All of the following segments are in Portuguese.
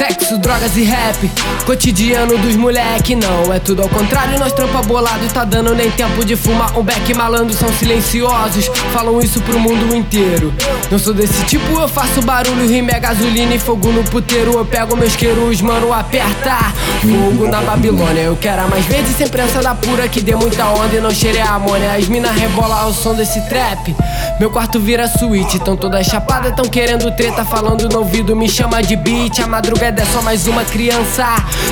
Sexo, drogas e rap, cotidiano dos moleque não. É tudo ao contrário, nós trampa bolado Tá dando nem tempo de fumar um beck. Malandro são silenciosos, falam isso pro mundo inteiro. Não sou desse tipo, eu faço barulho Rime é gasolina e fogo no puteiro. Eu pego meus queiros, mano, aperta Fogo na Babilônia, eu quero a mais verde Sem prensa da pura que dê muita onda E não cheire a amônia, as mina rebola ao som desse trap. Meu quarto vira suíte, tão todas chapadas Tão querendo treta, falando no ouvido Me chama de beat, a madrugada é só mais uma criança.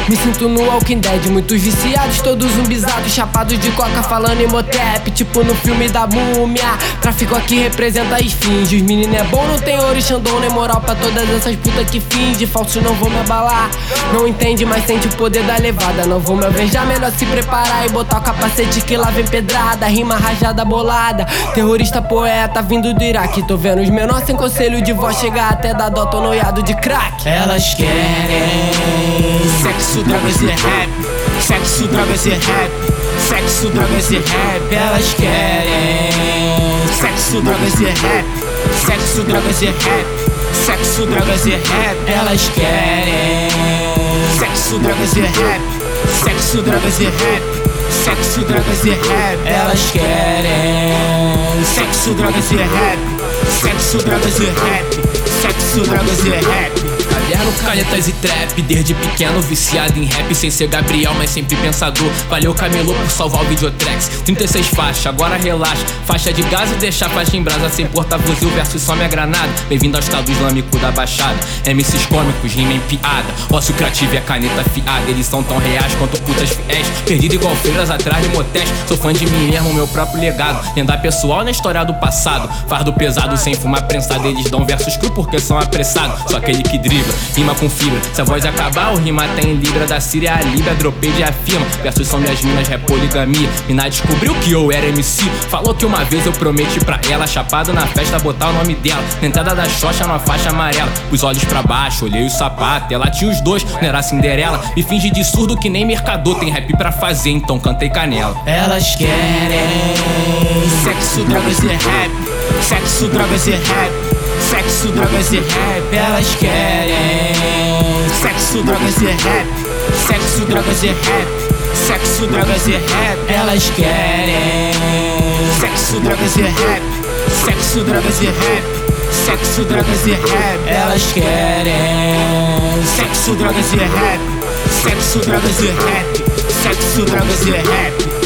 Me sinto no Walking Dead, muitos viciados Todos zumbizados, chapados de coca Falando em motep, tipo no filme da múmia. Tráfico aqui representa a esfinge Os menino é bom, não tem ouro xandão Nem moral pra todas essas putas que finge. Falso não vou me abalar. Não entende, mas sente o poder da levada. Não vou me alvejar, melhor se preparar E botar o capacete que lá vem pedrada. Rima rajada bolada. Terrorista poeta vindo do Iraque. Tô vendo os menores sem conselho de voz Chegar até da dota noiado de crack. Elas querem Sexo, drogas e rap Sexo, drogas e rap Sexo, drogas e rap Elas querem Sexo, drogas e rap Sexo, drogas e rap Sexo, drogas e rap Elas querem Sexo, drogas e rap Sexo, drogas e rap Sexo, drogas e rap Elas querem Sexo, drogas e rap Sexo, drogas e rap Sexo, drogas e rap Caderno, canetas e trap, desde pequeno viciado em rap Sem ser Gabriel, mas sempre pensador. Valeu camelô por salvar o Videotrex. 36 faixas, agora relaxa. Faixa de gás e deixar faixa em brasa Sem porta-fuzil versus só minha granada. Bem-vindo ao estado islâmico da baixada. MCs cômicos, rima em piada. Ócio criativo e caneta fiada. Eles são tão reais quanto putas fiéis. Perdido igual feiras atrás de motéis. Sou fã de mim mesmo, meu próprio legado. Lenda pessoal na história do passado. Fardo pesado sem fumar prensado. Eles dão versos cru porque são apressados. Só aquele que dribla rima com fibra. Se a voz acabar, o rima tá em Libra da Síria, a Libra, dropei de afirma. Versos são minhas minas, é poligamia. Mina descobriu que eu era MC. Falou que uma vez eu prometi pra ela, chapado na festa, botar o nome dela. Na entrada da xoxa, numa faixa amarela. Os olhos pra baixo, olhei o sapato. Ela tinha os dois, não era Cinderela. Me finge de surdo que nem mercador. Tem rap pra fazer, então cantei canela. Elas querem sexo, drogas e rap. Sexo, drogas e rap. Sexo, drogas e rap, elas querem Sexo, drogas e rap Sexo, drogas e rap Sexo, drogas e rap, elas querem Sexo, drogas e rap Sexo, drogas e rap Sexo, drogas e rap, elas querem Sexo, drogas e rap Sexo, drogas e rap Sexo, drogas e rap